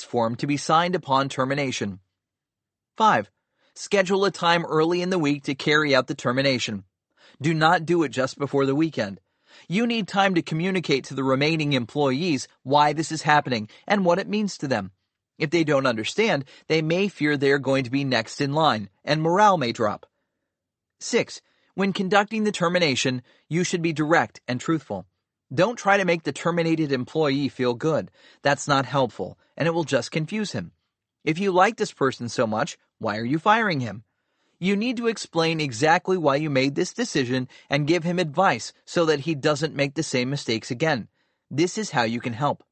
form to be signed upon termination. 5. Schedule a time early in the week to carry out the termination. Do not do it just before the weekend. You need time to communicate to the remaining employees why this is happening and what it means to them. If they don't understand, they may fear they are going to be next in line, and morale may drop. 6. When conducting the termination, you should be direct and truthful. Don't try to make the terminated employee feel good. That's not helpful, and it will just confuse him. If you like this person so much, why are you firing him? You need to explain exactly why you made this decision and give him advice so that he doesn't make the same mistakes again. This is how you can help.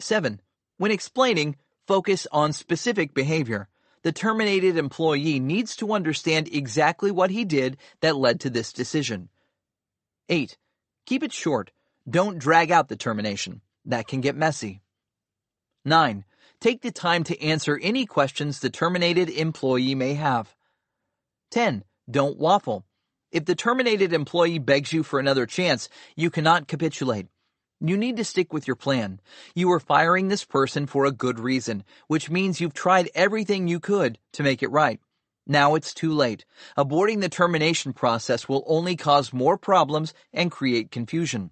7. When explaining, focus on specific behavior. The terminated employee needs to understand exactly what he did that led to this decision. 8. Keep it short. Don't drag out the termination. That can get messy. 9. Take the time to answer any questions the terminated employee may have. 10. Don't waffle. If the terminated employee begs you for another chance, you cannot capitulate. You need to stick with your plan. You are firing this person for a good reason, which means you've tried everything you could to make it right. Now it's too late. Aborting the termination process will only cause more problems and create confusion.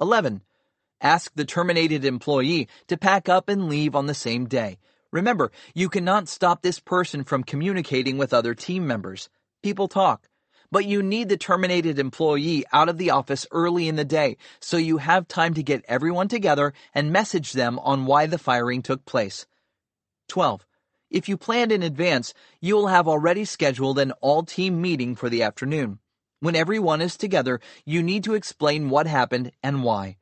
11. Ask the terminated employee to pack up and leave on the same day. Remember, you cannot stop this person from communicating with other team members. People talk. But you need the terminated employee out of the office early in the day so you have time to get everyone together and message them on why the firing took place. 12. If you planned in advance, you will have already scheduled an all team meeting for the afternoon. When everyone is together, you need to explain what happened and why.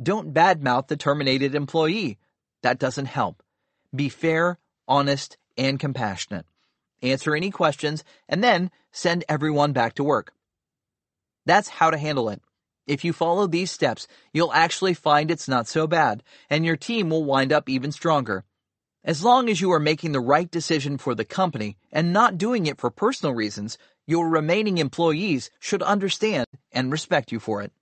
Don't badmouth the terminated employee. That doesn't help. Be fair, honest, and compassionate. Answer any questions, and then send everyone back to work. That's how to handle it. If you follow these steps, you'll actually find it's not so bad, and your team will wind up even stronger. As long as you are making the right decision for the company and not doing it for personal reasons, your remaining employees should understand and respect you for it.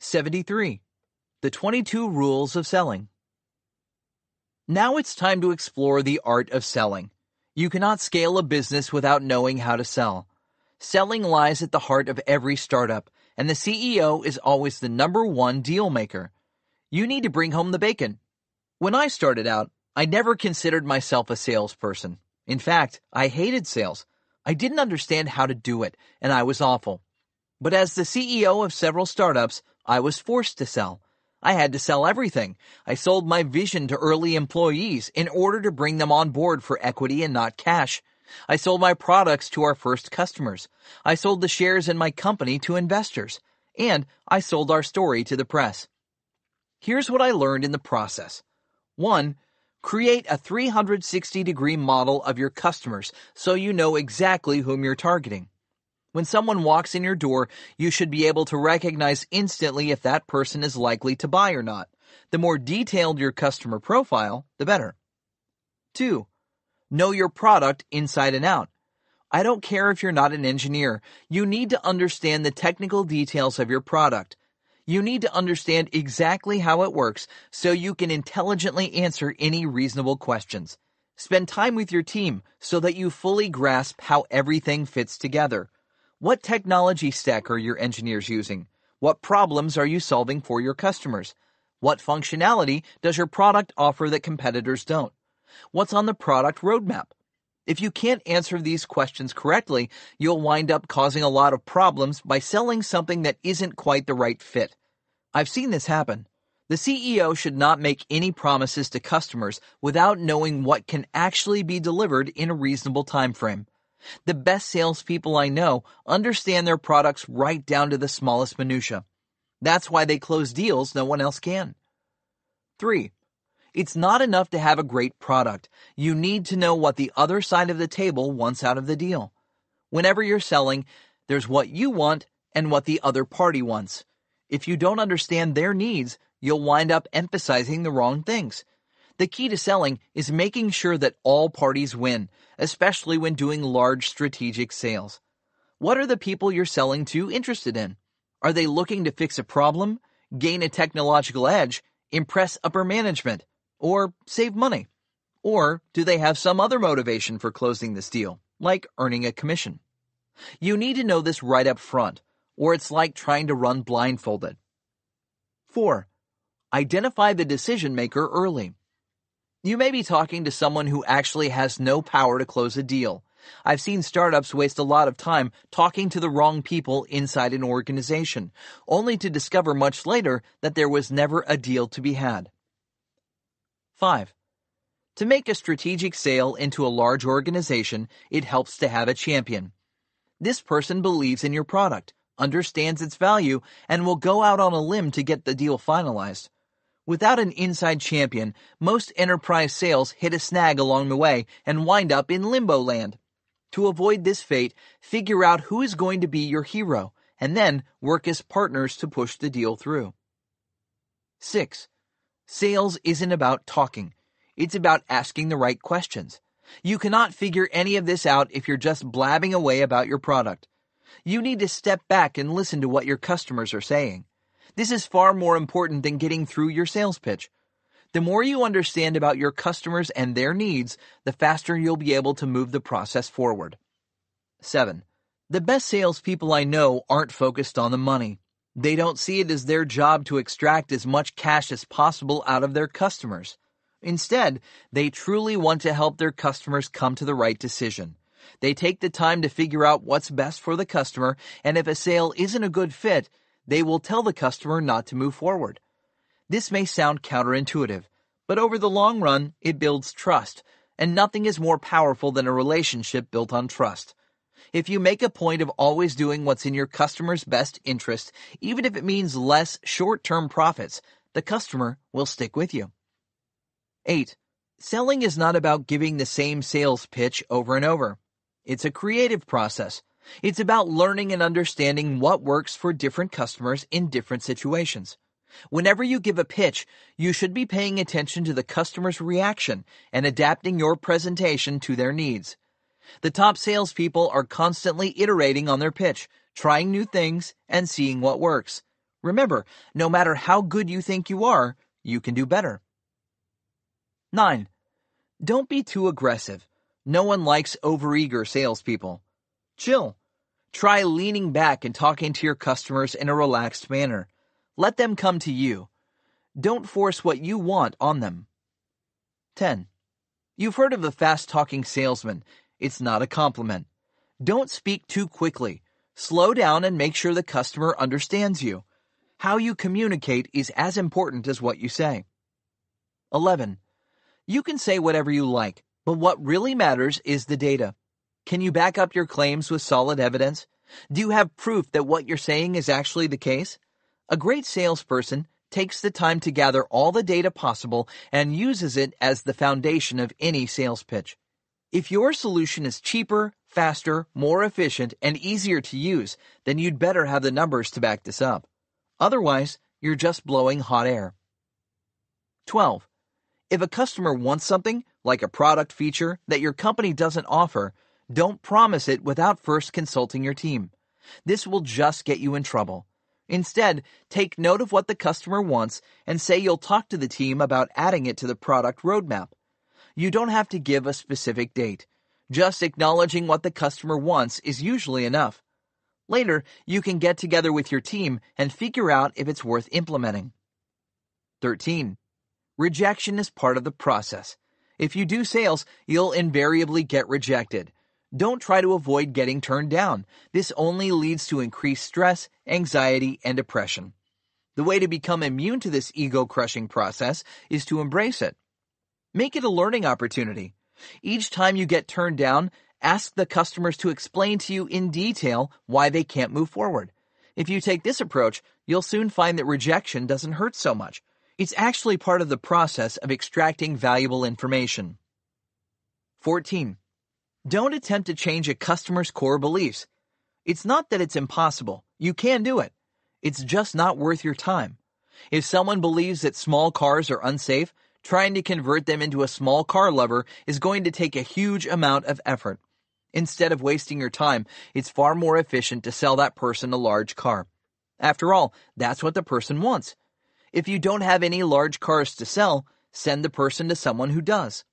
73. The 22 Rules of Selling. Now it's time to explore the art of selling. You cannot scale a business without knowing how to sell. Selling lies at the heart of every startup, and the CEO is always the number one deal maker. You need to bring home the bacon. When I started out, I never considered myself a salesperson. In fact, I hated sales. I didn't understand how to do it, and I was awful. But as the CEO of several startups, I was forced to sell. I had to sell everything. I sold my vision to early employees in order to bring them on board for equity and not cash. I sold my products to our first customers. I sold the shares in my company to investors. And I sold our story to the press. Here's what I learned in the process. 1. Create a 360 degree model of your customers so you know exactly whom you're targeting. When someone walks in your door, you should be able to recognize instantly if that person is likely to buy or not. The more detailed your customer profile, the better. 2. Know your product inside and out. I don't care if you're not an engineer. You need to understand the technical details of your product. You need to understand exactly how it works so you can intelligently answer any reasonable questions. Spend time with your team so that you fully grasp how everything fits together. What technology stack are your engineers using? What problems are you solving for your customers? What functionality does your product offer that competitors don't? What's on the product roadmap? If you can't answer these questions correctly, you'll wind up causing a lot of problems by selling something that isn't quite the right fit. I've seen this happen. The CEO should not make any promises to customers without knowing what can actually be delivered in a reasonable time frame. The best salespeople I know understand their products right down to the smallest minutia. That's why they close deals no one else can. 3. It's not enough to have a great product. You need to know what the other side of the table wants out of the deal. Whenever you're selling, there's what you want and what the other party wants. If you don't understand their needs, you'll wind up emphasizing the wrong things. The key to selling is making sure that all parties win, especially when doing large strategic sales. What are the people you're selling to interested in? Are they looking to fix a problem, gain a technological edge, impress upper management, or save money? Or do they have some other motivation for closing this deal, like earning a commission? You need to know this right up front, or it's like trying to run blindfolded. 4. Identify the decision maker early. You may be talking to someone who actually has no power to close a deal. I've seen startups waste a lot of time talking to the wrong people inside an organization, only to discover much later that there was never a deal to be had. 5. To make a strategic sale into a large organization, it helps to have a champion. This person believes in your product, understands its value, and will go out on a limb to get the deal finalized. Without an inside champion, most enterprise sales hit a snag along the way and wind up in limbo land. To avoid this fate, figure out who is going to be your hero and then work as partners to push the deal through. 6. Sales isn't about talking. It's about asking the right questions. You cannot figure any of this out if you're just blabbing away about your product. You need to step back and listen to what your customers are saying. This is far more important than getting through your sales pitch. The more you understand about your customers and their needs, the faster you'll be able to move the process forward. 7. The best salespeople I know aren't focused on the money. They don't see it as their job to extract as much cash as possible out of their customers. Instead, they truly want to help their customers come to the right decision. They take the time to figure out what's best for the customer, and if a sale isn't a good fit, they will tell the customer not to move forward. This may sound counterintuitive, but over the long run, it builds trust, and nothing is more powerful than a relationship built on trust. If you make a point of always doing what's in your customer's best interest, even if it means less short-term profits, the customer will stick with you. 8. Selling is not about giving the same sales pitch over and over. It's a creative process it's about learning and understanding what works for different customers in different situations. Whenever you give a pitch, you should be paying attention to the customer's reaction and adapting your presentation to their needs. The top salespeople are constantly iterating on their pitch, trying new things, and seeing what works. Remember, no matter how good you think you are, you can do better. 9. Don't be too aggressive. No one likes overeager salespeople. Chill. Try leaning back and talking to your customers in a relaxed manner. Let them come to you. Don't force what you want on them. 10. You've heard of the fast talking salesman. It's not a compliment. Don't speak too quickly. Slow down and make sure the customer understands you. How you communicate is as important as what you say. 11. You can say whatever you like, but what really matters is the data. Can you back up your claims with solid evidence? Do you have proof that what you're saying is actually the case? A great salesperson takes the time to gather all the data possible and uses it as the foundation of any sales pitch. If your solution is cheaper, faster, more efficient, and easier to use, then you'd better have the numbers to back this up. Otherwise, you're just blowing hot air. 12. If a customer wants something, like a product feature, that your company doesn't offer, don't promise it without first consulting your team. This will just get you in trouble. Instead, take note of what the customer wants and say you'll talk to the team about adding it to the product roadmap. You don't have to give a specific date. Just acknowledging what the customer wants is usually enough. Later, you can get together with your team and figure out if it's worth implementing. 13. Rejection is part of the process. If you do sales, you'll invariably get rejected. Don't try to avoid getting turned down. This only leads to increased stress, anxiety, and depression. The way to become immune to this ego crushing process is to embrace it. Make it a learning opportunity. Each time you get turned down, ask the customers to explain to you in detail why they can't move forward. If you take this approach, you'll soon find that rejection doesn't hurt so much. It's actually part of the process of extracting valuable information. 14. Don't attempt to change a customer's core beliefs. It's not that it's impossible. You can do it. It's just not worth your time. If someone believes that small cars are unsafe, trying to convert them into a small car lover is going to take a huge amount of effort. Instead of wasting your time, it's far more efficient to sell that person a large car. After all, that's what the person wants. If you don't have any large cars to sell, send the person to someone who does.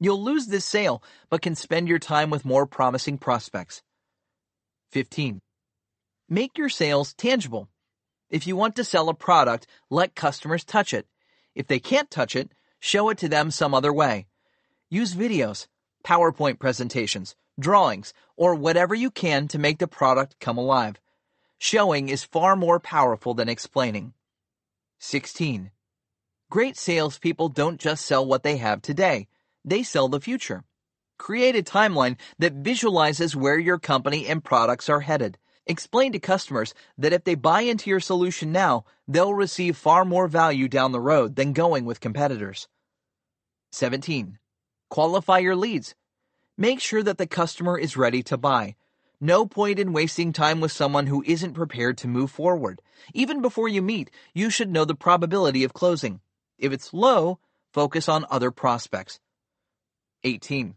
You'll lose this sale, but can spend your time with more promising prospects. 15. Make your sales tangible. If you want to sell a product, let customers touch it. If they can't touch it, show it to them some other way. Use videos, PowerPoint presentations, drawings, or whatever you can to make the product come alive. Showing is far more powerful than explaining. 16. Great salespeople don't just sell what they have today, they sell the future. Create a timeline that visualizes where your company and products are headed. Explain to customers that if they buy into your solution now, they'll receive far more value down the road than going with competitors. 17. Qualify your leads. Make sure that the customer is ready to buy. No point in wasting time with someone who isn't prepared to move forward. Even before you meet, you should know the probability of closing. If it's low, focus on other prospects. 18.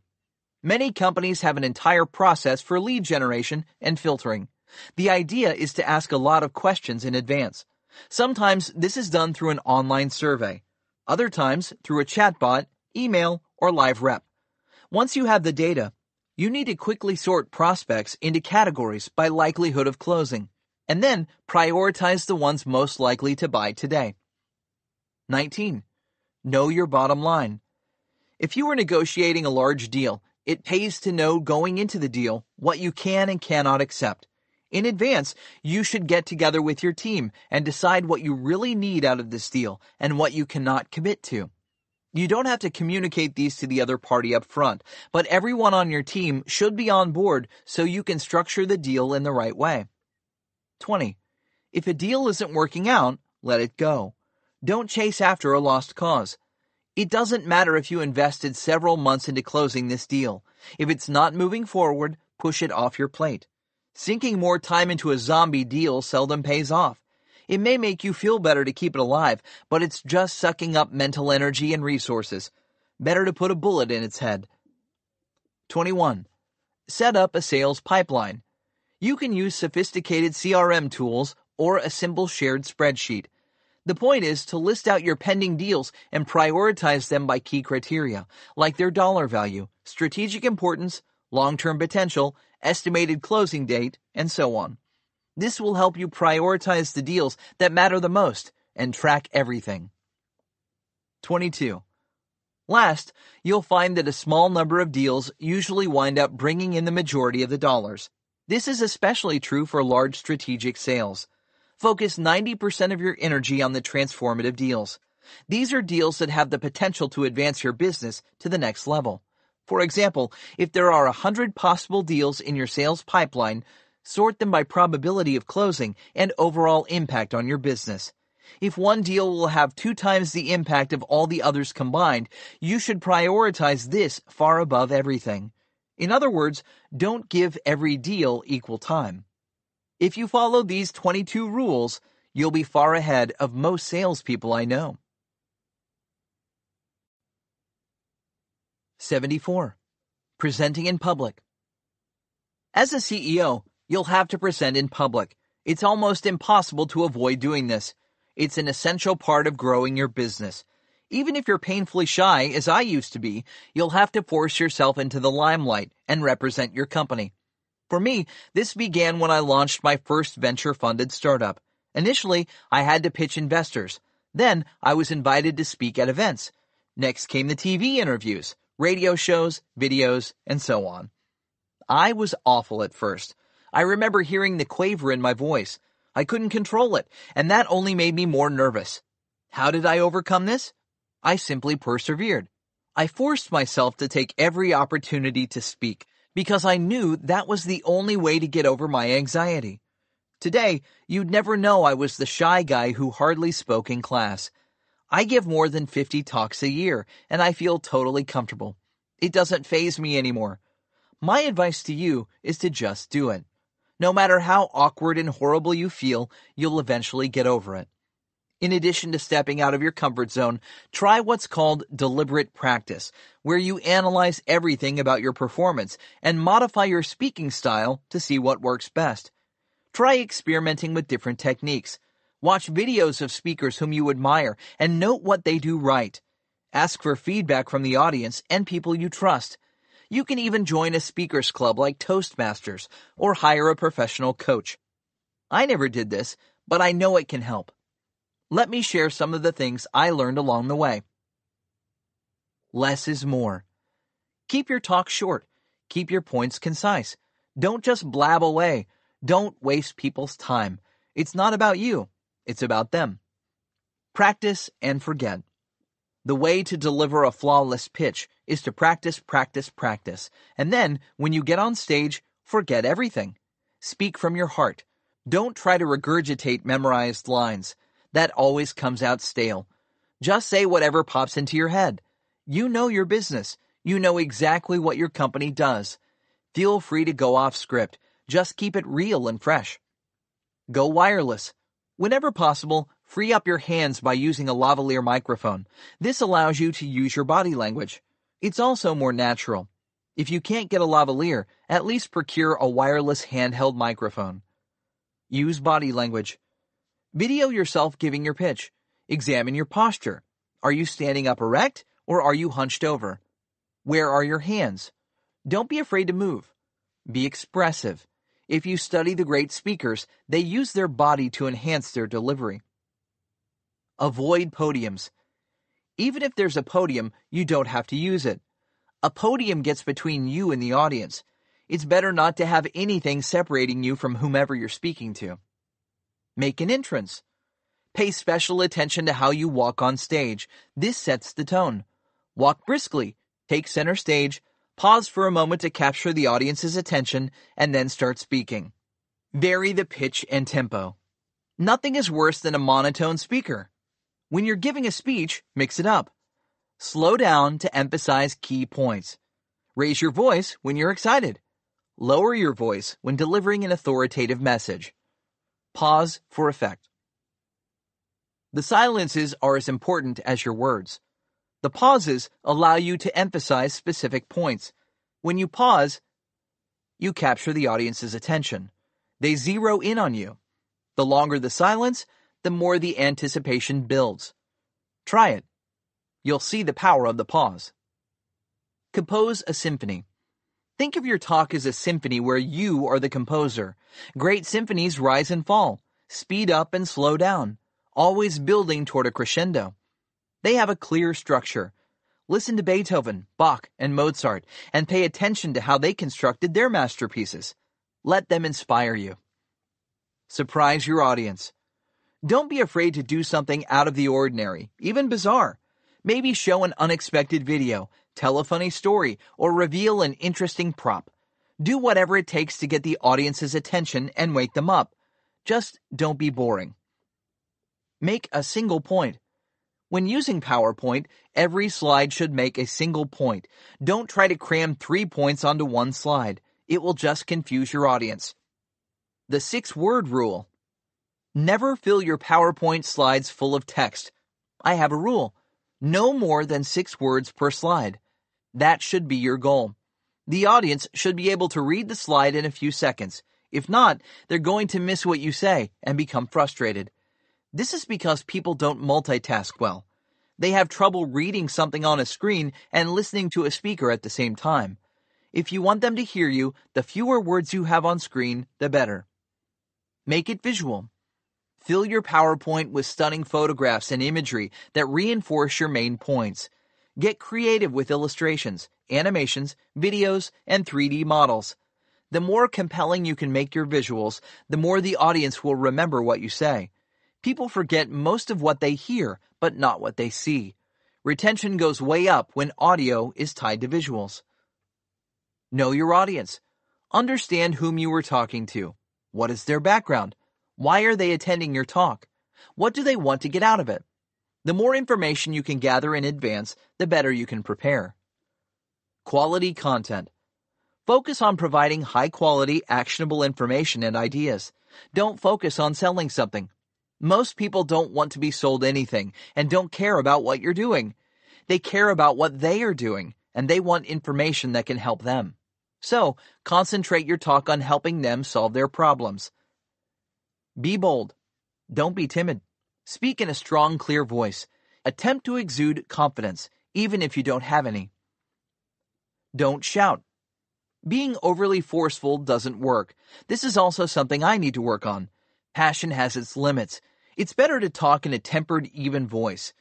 Many companies have an entire process for lead generation and filtering. The idea is to ask a lot of questions in advance. Sometimes this is done through an online survey. Other times through a chatbot, email, or live rep. Once you have the data, you need to quickly sort prospects into categories by likelihood of closing, and then prioritize the ones most likely to buy today. 19. Know your bottom line. If you are negotiating a large deal, it pays to know going into the deal what you can and cannot accept. In advance, you should get together with your team and decide what you really need out of this deal and what you cannot commit to. You don't have to communicate these to the other party up front, but everyone on your team should be on board so you can structure the deal in the right way. 20. If a deal isn't working out, let it go. Don't chase after a lost cause. It doesn't matter if you invested several months into closing this deal. If it's not moving forward, push it off your plate. Sinking more time into a zombie deal seldom pays off. It may make you feel better to keep it alive, but it's just sucking up mental energy and resources. Better to put a bullet in its head. 21. Set up a sales pipeline. You can use sophisticated CRM tools or a simple shared spreadsheet. The point is to list out your pending deals and prioritize them by key criteria, like their dollar value, strategic importance, long-term potential, estimated closing date, and so on. This will help you prioritize the deals that matter the most and track everything. 22. Last, you'll find that a small number of deals usually wind up bringing in the majority of the dollars. This is especially true for large strategic sales. Focus 90% of your energy on the transformative deals. These are deals that have the potential to advance your business to the next level. For example, if there are 100 possible deals in your sales pipeline, Sort them by probability of closing and overall impact on your business. If one deal will have two times the impact of all the others combined, you should prioritize this far above everything. In other words, don't give every deal equal time. If you follow these 22 rules, you'll be far ahead of most salespeople I know. 74. Presenting in public. As a CEO, You'll have to present in public. It's almost impossible to avoid doing this. It's an essential part of growing your business. Even if you're painfully shy, as I used to be, you'll have to force yourself into the limelight and represent your company. For me, this began when I launched my first venture funded startup. Initially, I had to pitch investors. Then I was invited to speak at events. Next came the TV interviews, radio shows, videos, and so on. I was awful at first. I remember hearing the quaver in my voice. I couldn't control it, and that only made me more nervous. How did I overcome this? I simply persevered. I forced myself to take every opportunity to speak because I knew that was the only way to get over my anxiety. Today, you'd never know I was the shy guy who hardly spoke in class. I give more than 50 talks a year, and I feel totally comfortable. It doesn't faze me anymore. My advice to you is to just do it. No matter how awkward and horrible you feel, you'll eventually get over it. In addition to stepping out of your comfort zone, try what's called deliberate practice, where you analyze everything about your performance and modify your speaking style to see what works best. Try experimenting with different techniques. Watch videos of speakers whom you admire and note what they do right. Ask for feedback from the audience and people you trust. You can even join a speakers club like Toastmasters or hire a professional coach. I never did this, but I know it can help. Let me share some of the things I learned along the way. Less is more. Keep your talk short. Keep your points concise. Don't just blab away. Don't waste people's time. It's not about you. It's about them. Practice and forget. The way to deliver a flawless pitch is to practice, practice, practice. And then, when you get on stage, forget everything. Speak from your heart. Don't try to regurgitate memorized lines. That always comes out stale. Just say whatever pops into your head. You know your business. You know exactly what your company does. Feel free to go off script. Just keep it real and fresh. Go wireless. Whenever possible, free up your hands by using a lavalier microphone. This allows you to use your body language. It's also more natural. If you can't get a lavalier, at least procure a wireless handheld microphone. Use body language. Video yourself giving your pitch. Examine your posture. Are you standing up erect or are you hunched over? Where are your hands? Don't be afraid to move. Be expressive. If you study the great speakers, they use their body to enhance their delivery. Avoid podiums. Even if there's a podium, you don't have to use it. A podium gets between you and the audience. It's better not to have anything separating you from whomever you're speaking to. Make an entrance. Pay special attention to how you walk on stage. This sets the tone. Walk briskly, take center stage, pause for a moment to capture the audience's attention, and then start speaking. Vary the pitch and tempo. Nothing is worse than a monotone speaker. When you're giving a speech, mix it up. Slow down to emphasize key points. Raise your voice when you're excited. Lower your voice when delivering an authoritative message. Pause for effect. The silences are as important as your words. The pauses allow you to emphasize specific points. When you pause, you capture the audience's attention. They zero in on you. The longer the silence, the more the anticipation builds. Try it. You'll see the power of the pause. Compose a symphony. Think of your talk as a symphony where you are the composer. Great symphonies rise and fall, speed up and slow down, always building toward a crescendo. They have a clear structure. Listen to Beethoven, Bach, and Mozart, and pay attention to how they constructed their masterpieces. Let them inspire you. Surprise your audience. Don't be afraid to do something out of the ordinary, even bizarre. Maybe show an unexpected video, tell a funny story, or reveal an interesting prop. Do whatever it takes to get the audience's attention and wake them up. Just don't be boring. Make a single point. When using PowerPoint, every slide should make a single point. Don't try to cram three points onto one slide. It will just confuse your audience. The six word rule. Never fill your PowerPoint slides full of text. I have a rule. No more than six words per slide. That should be your goal. The audience should be able to read the slide in a few seconds. If not, they're going to miss what you say and become frustrated. This is because people don't multitask well. They have trouble reading something on a screen and listening to a speaker at the same time. If you want them to hear you, the fewer words you have on screen, the better. Make it visual. Fill your PowerPoint with stunning photographs and imagery that reinforce your main points. Get creative with illustrations, animations, videos, and 3D models. The more compelling you can make your visuals, the more the audience will remember what you say. People forget most of what they hear, but not what they see. Retention goes way up when audio is tied to visuals. Know your audience. Understand whom you are talking to. What is their background? Why are they attending your talk? What do they want to get out of it? The more information you can gather in advance, the better you can prepare. Quality content. Focus on providing high quality, actionable information and ideas. Don't focus on selling something. Most people don't want to be sold anything and don't care about what you're doing. They care about what they are doing and they want information that can help them. So, concentrate your talk on helping them solve their problems. Be bold. Don't be timid. Speak in a strong, clear voice. Attempt to exude confidence, even if you don't have any. Don't shout. Being overly forceful doesn't work. This is also something I need to work on. Passion has its limits. It's better to talk in a tempered, even voice.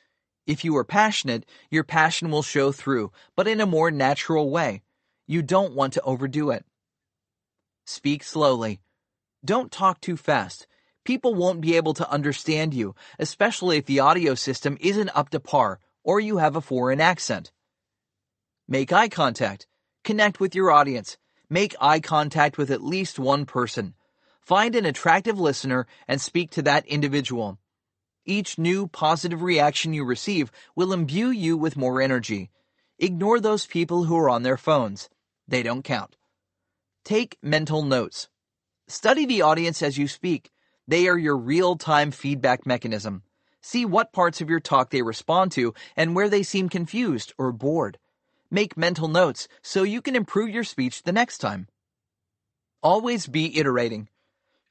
If you are passionate, your passion will show through, but in a more natural way. You don't want to overdo it. Speak slowly. Don't talk too fast. People won't be able to understand you, especially if the audio system isn't up to par or you have a foreign accent. Make eye contact. Connect with your audience. Make eye contact with at least one person. Find an attractive listener and speak to that individual. Each new positive reaction you receive will imbue you with more energy. Ignore those people who are on their phones. They don't count. Take mental notes. Study the audience as you speak. They are your real time feedback mechanism. See what parts of your talk they respond to and where they seem confused or bored. Make mental notes so you can improve your speech the next time. Always be iterating.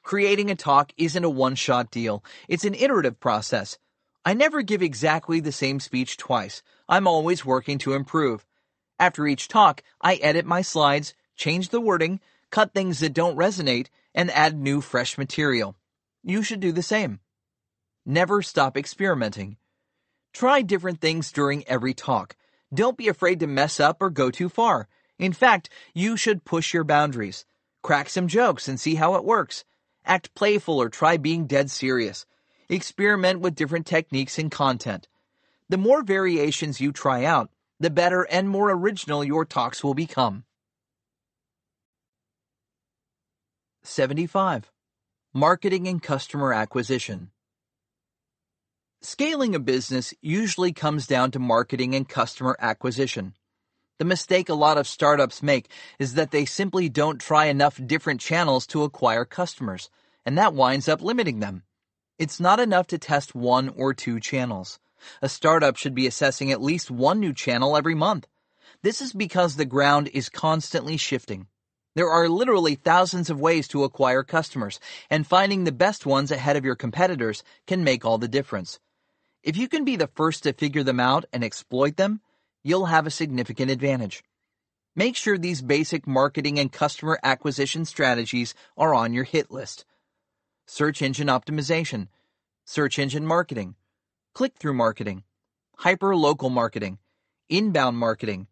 Creating a talk isn't a one shot deal, it's an iterative process. I never give exactly the same speech twice. I'm always working to improve. After each talk, I edit my slides, change the wording, cut things that don't resonate, and add new fresh material. You should do the same. Never stop experimenting. Try different things during every talk. Don't be afraid to mess up or go too far. In fact, you should push your boundaries. Crack some jokes and see how it works. Act playful or try being dead serious. Experiment with different techniques and content. The more variations you try out, the better and more original your talks will become. 75. Marketing and Customer Acquisition. Scaling a business usually comes down to marketing and customer acquisition. The mistake a lot of startups make is that they simply don't try enough different channels to acquire customers, and that winds up limiting them. It's not enough to test one or two channels. A startup should be assessing at least one new channel every month. This is because the ground is constantly shifting. There are literally thousands of ways to acquire customers, and finding the best ones ahead of your competitors can make all the difference. If you can be the first to figure them out and exploit them, you'll have a significant advantage. Make sure these basic marketing and customer acquisition strategies are on your hit list. Search engine optimization, search engine marketing, click through marketing, hyper local marketing, inbound marketing,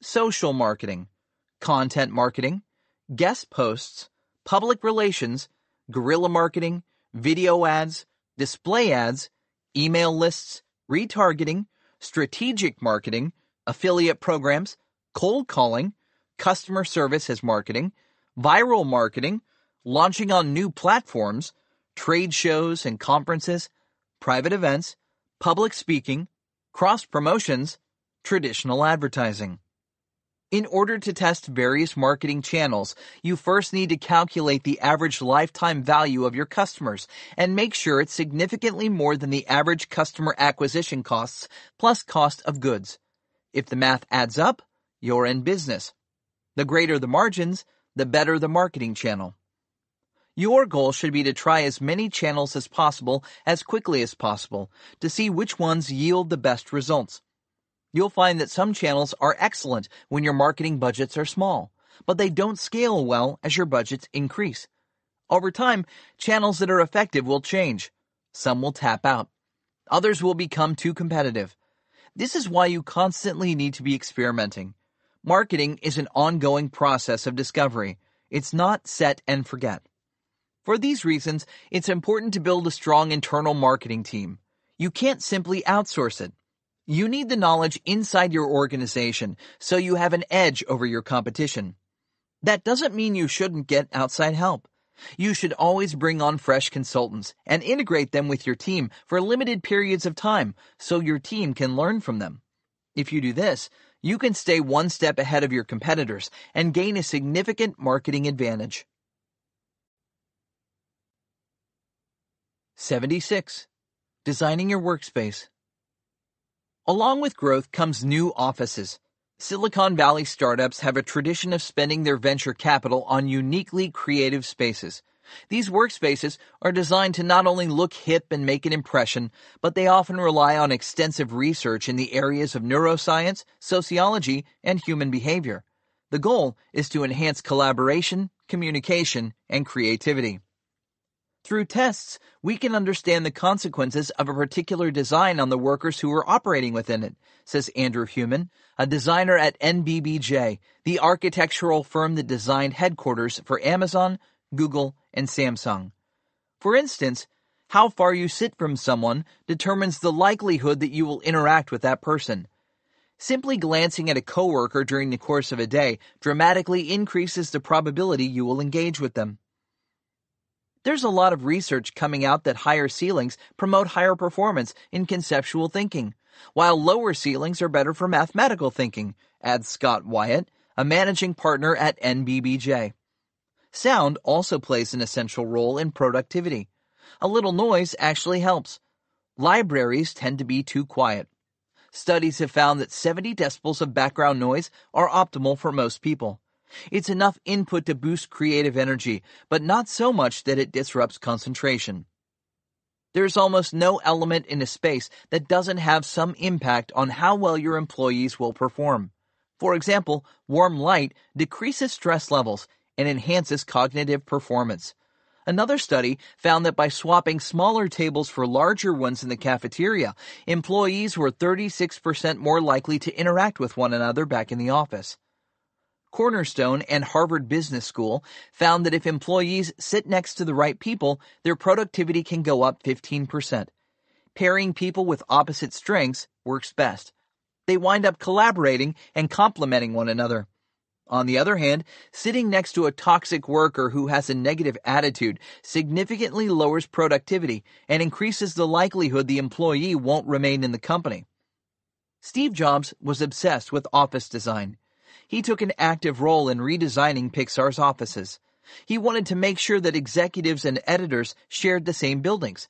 social marketing, content marketing, guest posts, public relations, guerrilla marketing, video ads, display ads, email lists, retargeting, strategic marketing, affiliate programs, cold calling, customer service as marketing, viral marketing, launching on new platforms, trade shows and conferences, private events, public speaking, cross promotions, traditional advertising. In order to test various marketing channels, you first need to calculate the average lifetime value of your customers and make sure it's significantly more than the average customer acquisition costs plus cost of goods. If the math adds up, you're in business. The greater the margins, the better the marketing channel. Your goal should be to try as many channels as possible as quickly as possible to see which ones yield the best results. You'll find that some channels are excellent when your marketing budgets are small, but they don't scale well as your budgets increase. Over time, channels that are effective will change. Some will tap out. Others will become too competitive. This is why you constantly need to be experimenting. Marketing is an ongoing process of discovery. It's not set and forget. For these reasons, it's important to build a strong internal marketing team. You can't simply outsource it. You need the knowledge inside your organization so you have an edge over your competition. That doesn't mean you shouldn't get outside help. You should always bring on fresh consultants and integrate them with your team for limited periods of time so your team can learn from them. If you do this, you can stay one step ahead of your competitors and gain a significant marketing advantage. 76. Designing your workspace. Along with growth comes new offices. Silicon Valley startups have a tradition of spending their venture capital on uniquely creative spaces. These workspaces are designed to not only look hip and make an impression, but they often rely on extensive research in the areas of neuroscience, sociology, and human behavior. The goal is to enhance collaboration, communication, and creativity. Through tests, we can understand the consequences of a particular design on the workers who are operating within it, says Andrew Heumann, a designer at NBBJ, the architectural firm that designed headquarters for Amazon, Google, and Samsung. For instance, how far you sit from someone determines the likelihood that you will interact with that person. Simply glancing at a coworker during the course of a day dramatically increases the probability you will engage with them. There's a lot of research coming out that higher ceilings promote higher performance in conceptual thinking, while lower ceilings are better for mathematical thinking, adds Scott Wyatt, a managing partner at NBBJ. Sound also plays an essential role in productivity. A little noise actually helps. Libraries tend to be too quiet. Studies have found that 70 decibels of background noise are optimal for most people. It's enough input to boost creative energy, but not so much that it disrupts concentration. There's almost no element in a space that doesn't have some impact on how well your employees will perform. For example, warm light decreases stress levels and enhances cognitive performance. Another study found that by swapping smaller tables for larger ones in the cafeteria, employees were 36% more likely to interact with one another back in the office. Cornerstone and Harvard Business School found that if employees sit next to the right people, their productivity can go up 15%. Pairing people with opposite strengths works best. They wind up collaborating and complementing one another. On the other hand, sitting next to a toxic worker who has a negative attitude significantly lowers productivity and increases the likelihood the employee won't remain in the company. Steve Jobs was obsessed with office design. He took an active role in redesigning Pixar's offices. He wanted to make sure that executives and editors shared the same buildings.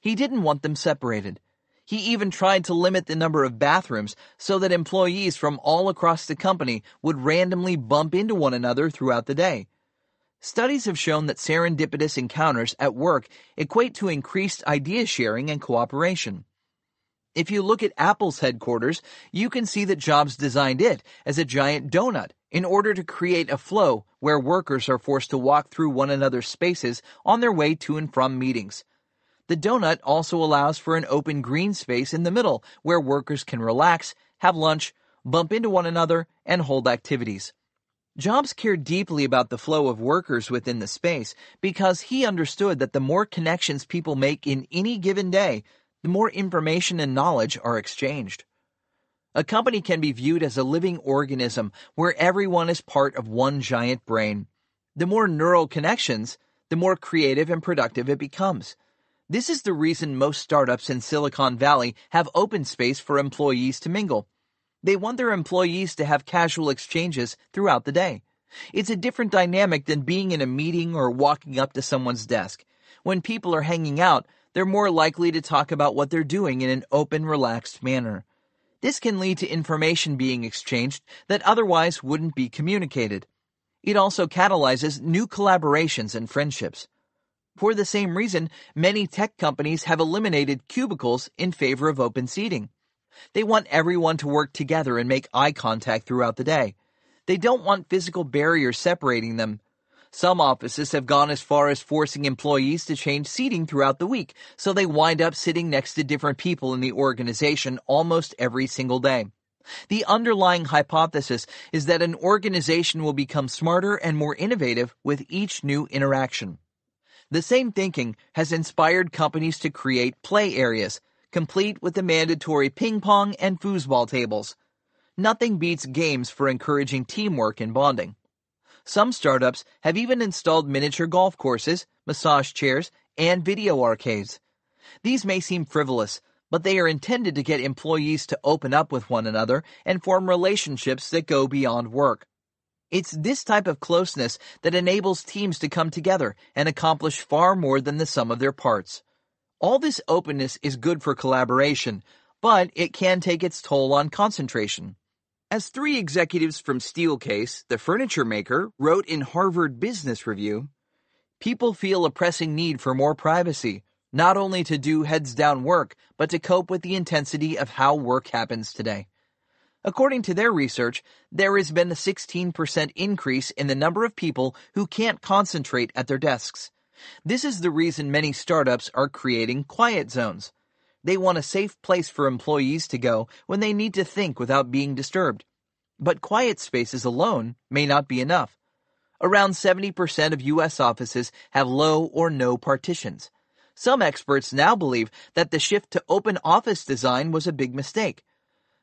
He didn't want them separated. He even tried to limit the number of bathrooms so that employees from all across the company would randomly bump into one another throughout the day. Studies have shown that serendipitous encounters at work equate to increased idea sharing and cooperation. If you look at Apple's headquarters, you can see that Jobs designed it as a giant donut in order to create a flow where workers are forced to walk through one another's spaces on their way to and from meetings. The donut also allows for an open green space in the middle where workers can relax, have lunch, bump into one another, and hold activities. Jobs cared deeply about the flow of workers within the space because he understood that the more connections people make in any given day, the more information and knowledge are exchanged. A company can be viewed as a living organism where everyone is part of one giant brain. The more neural connections, the more creative and productive it becomes. This is the reason most startups in Silicon Valley have open space for employees to mingle. They want their employees to have casual exchanges throughout the day. It's a different dynamic than being in a meeting or walking up to someone's desk. When people are hanging out, they're more likely to talk about what they're doing in an open, relaxed manner. This can lead to information being exchanged that otherwise wouldn't be communicated. It also catalyzes new collaborations and friendships. For the same reason, many tech companies have eliminated cubicles in favor of open seating. They want everyone to work together and make eye contact throughout the day. They don't want physical barriers separating them. Some offices have gone as far as forcing employees to change seating throughout the week, so they wind up sitting next to different people in the organization almost every single day. The underlying hypothesis is that an organization will become smarter and more innovative with each new interaction. The same thinking has inspired companies to create play areas, complete with the mandatory ping pong and foosball tables. Nothing beats games for encouraging teamwork and bonding. Some startups have even installed miniature golf courses, massage chairs, and video arcades. These may seem frivolous, but they are intended to get employees to open up with one another and form relationships that go beyond work. It's this type of closeness that enables teams to come together and accomplish far more than the sum of their parts. All this openness is good for collaboration, but it can take its toll on concentration. As three executives from Steelcase, the furniture maker, wrote in Harvard Business Review, People feel a pressing need for more privacy, not only to do heads down work, but to cope with the intensity of how work happens today. According to their research, there has been a 16% increase in the number of people who can't concentrate at their desks. This is the reason many startups are creating quiet zones. They want a safe place for employees to go when they need to think without being disturbed. But quiet spaces alone may not be enough. Around 70% of U.S. offices have low or no partitions. Some experts now believe that the shift to open office design was a big mistake.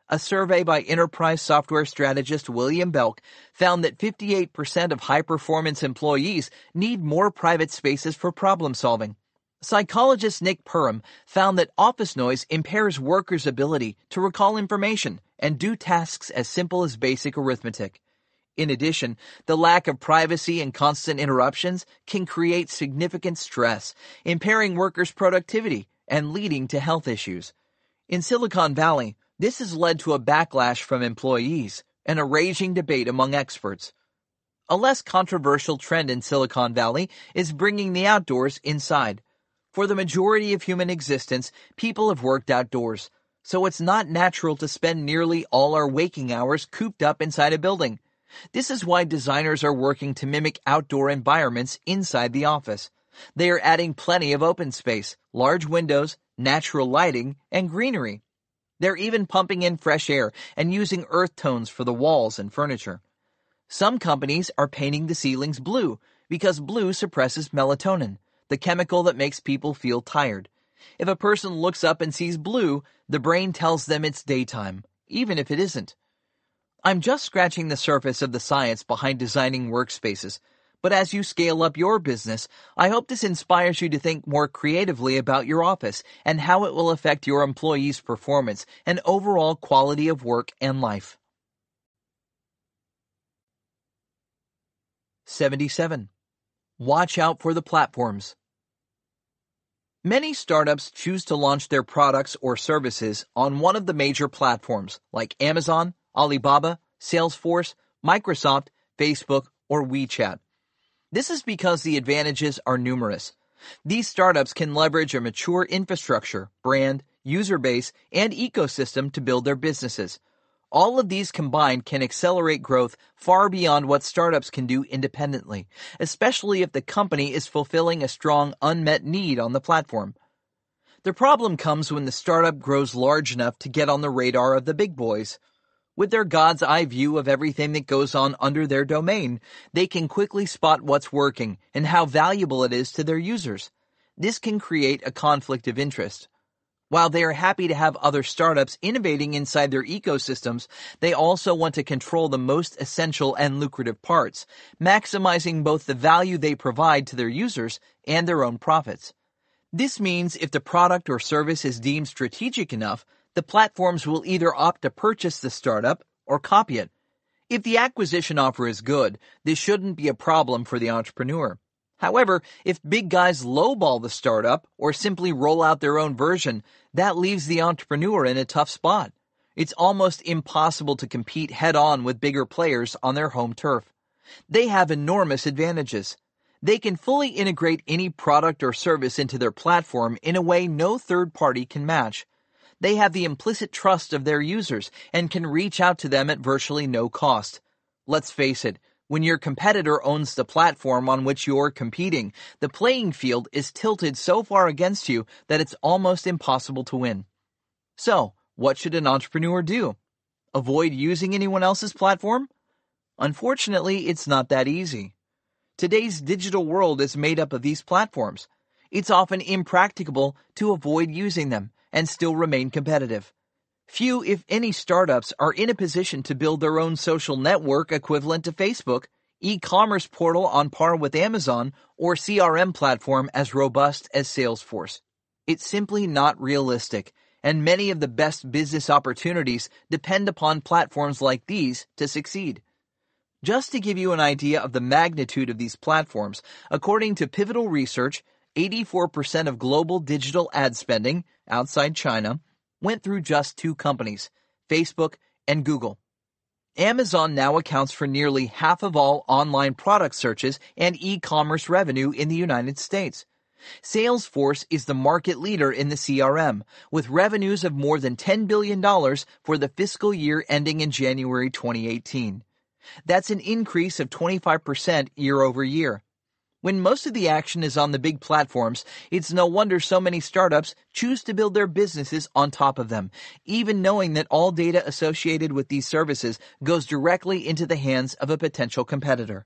A survey by enterprise software strategist William Belk found that 58% of high performance employees need more private spaces for problem solving. Psychologist Nick Perham found that office noise impairs workers' ability to recall information and do tasks as simple as basic arithmetic. In addition, the lack of privacy and constant interruptions can create significant stress, impairing workers' productivity and leading to health issues. In Silicon Valley, this has led to a backlash from employees and a raging debate among experts. A less controversial trend in Silicon Valley is bringing the outdoors inside. For the majority of human existence, people have worked outdoors, so it's not natural to spend nearly all our waking hours cooped up inside a building. This is why designers are working to mimic outdoor environments inside the office. They are adding plenty of open space, large windows, natural lighting, and greenery. They're even pumping in fresh air and using earth tones for the walls and furniture. Some companies are painting the ceilings blue because blue suppresses melatonin, the chemical that makes people feel tired. If a person looks up and sees blue, the brain tells them it's daytime, even if it isn't. I'm just scratching the surface of the science behind designing workspaces, but as you scale up your business, I hope this inspires you to think more creatively about your office and how it will affect your employees' performance and overall quality of work and life. 77. Watch out for the platforms. Many startups choose to launch their products or services on one of the major platforms like Amazon, Alibaba, Salesforce, Microsoft, Facebook, or WeChat. This is because the advantages are numerous. These startups can leverage a mature infrastructure, brand, user base, and ecosystem to build their businesses. All of these combined can accelerate growth far beyond what startups can do independently, especially if the company is fulfilling a strong unmet need on the platform. The problem comes when the startup grows large enough to get on the radar of the big boys. With their God's eye view of everything that goes on under their domain, they can quickly spot what's working and how valuable it is to their users. This can create a conflict of interest. While they are happy to have other startups innovating inside their ecosystems, they also want to control the most essential and lucrative parts, maximizing both the value they provide to their users and their own profits. This means if the product or service is deemed strategic enough, the platforms will either opt to purchase the startup or copy it. If the acquisition offer is good, this shouldn't be a problem for the entrepreneur. However, if big guys lowball the startup or simply roll out their own version, that leaves the entrepreneur in a tough spot. It's almost impossible to compete head on with bigger players on their home turf. They have enormous advantages. They can fully integrate any product or service into their platform in a way no third party can match. They have the implicit trust of their users and can reach out to them at virtually no cost. Let's face it, when your competitor owns the platform on which you're competing, the playing field is tilted so far against you that it's almost impossible to win. So, what should an entrepreneur do? Avoid using anyone else's platform? Unfortunately, it's not that easy. Today's digital world is made up of these platforms. It's often impracticable to avoid using them and still remain competitive. Few, if any, startups are in a position to build their own social network equivalent to Facebook, e commerce portal on par with Amazon, or CRM platform as robust as Salesforce. It's simply not realistic, and many of the best business opportunities depend upon platforms like these to succeed. Just to give you an idea of the magnitude of these platforms, according to Pivotal Research, 84% of global digital ad spending outside China went through just two companies, Facebook and Google. Amazon now accounts for nearly half of all online product searches and e-commerce revenue in the United States. Salesforce is the market leader in the CRM, with revenues of more than $10 billion for the fiscal year ending in January 2018. That's an increase of 25% year over year. When most of the action is on the big platforms, it's no wonder so many startups choose to build their businesses on top of them, even knowing that all data associated with these services goes directly into the hands of a potential competitor.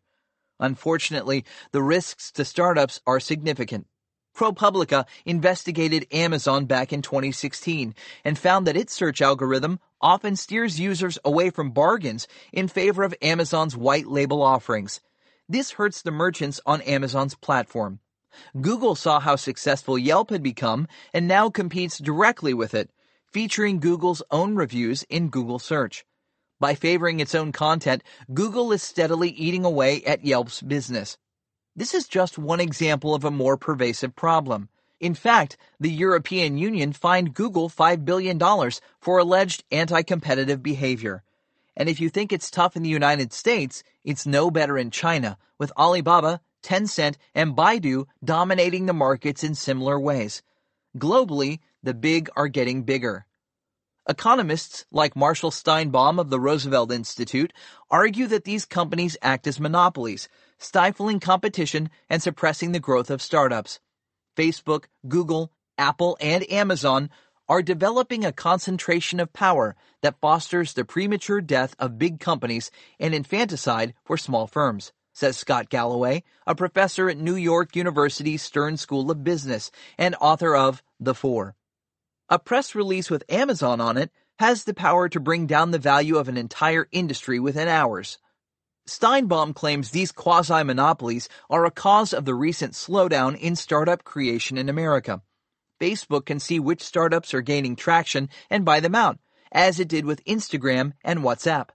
Unfortunately, the risks to startups are significant. ProPublica investigated Amazon back in 2016 and found that its search algorithm often steers users away from bargains in favor of Amazon's white label offerings. This hurts the merchants on Amazon's platform. Google saw how successful Yelp had become and now competes directly with it, featuring Google's own reviews in Google Search. By favoring its own content, Google is steadily eating away at Yelp's business. This is just one example of a more pervasive problem. In fact, the European Union fined Google $5 billion for alleged anti-competitive behavior. And if you think it's tough in the United States, it's no better in China, with Alibaba, Tencent, and Baidu dominating the markets in similar ways. Globally, the big are getting bigger. Economists like Marshall Steinbaum of the Roosevelt Institute argue that these companies act as monopolies, stifling competition and suppressing the growth of startups. Facebook, Google, Apple, and Amazon are developing a concentration of power that fosters the premature death of big companies and infanticide for small firms, says Scott Galloway, a professor at New York University's Stern School of Business and author of The Four. A press release with Amazon on it has the power to bring down the value of an entire industry within hours. Steinbaum claims these quasi monopolies are a cause of the recent slowdown in startup creation in America. Facebook can see which startups are gaining traction and buy them out, as it did with Instagram and WhatsApp.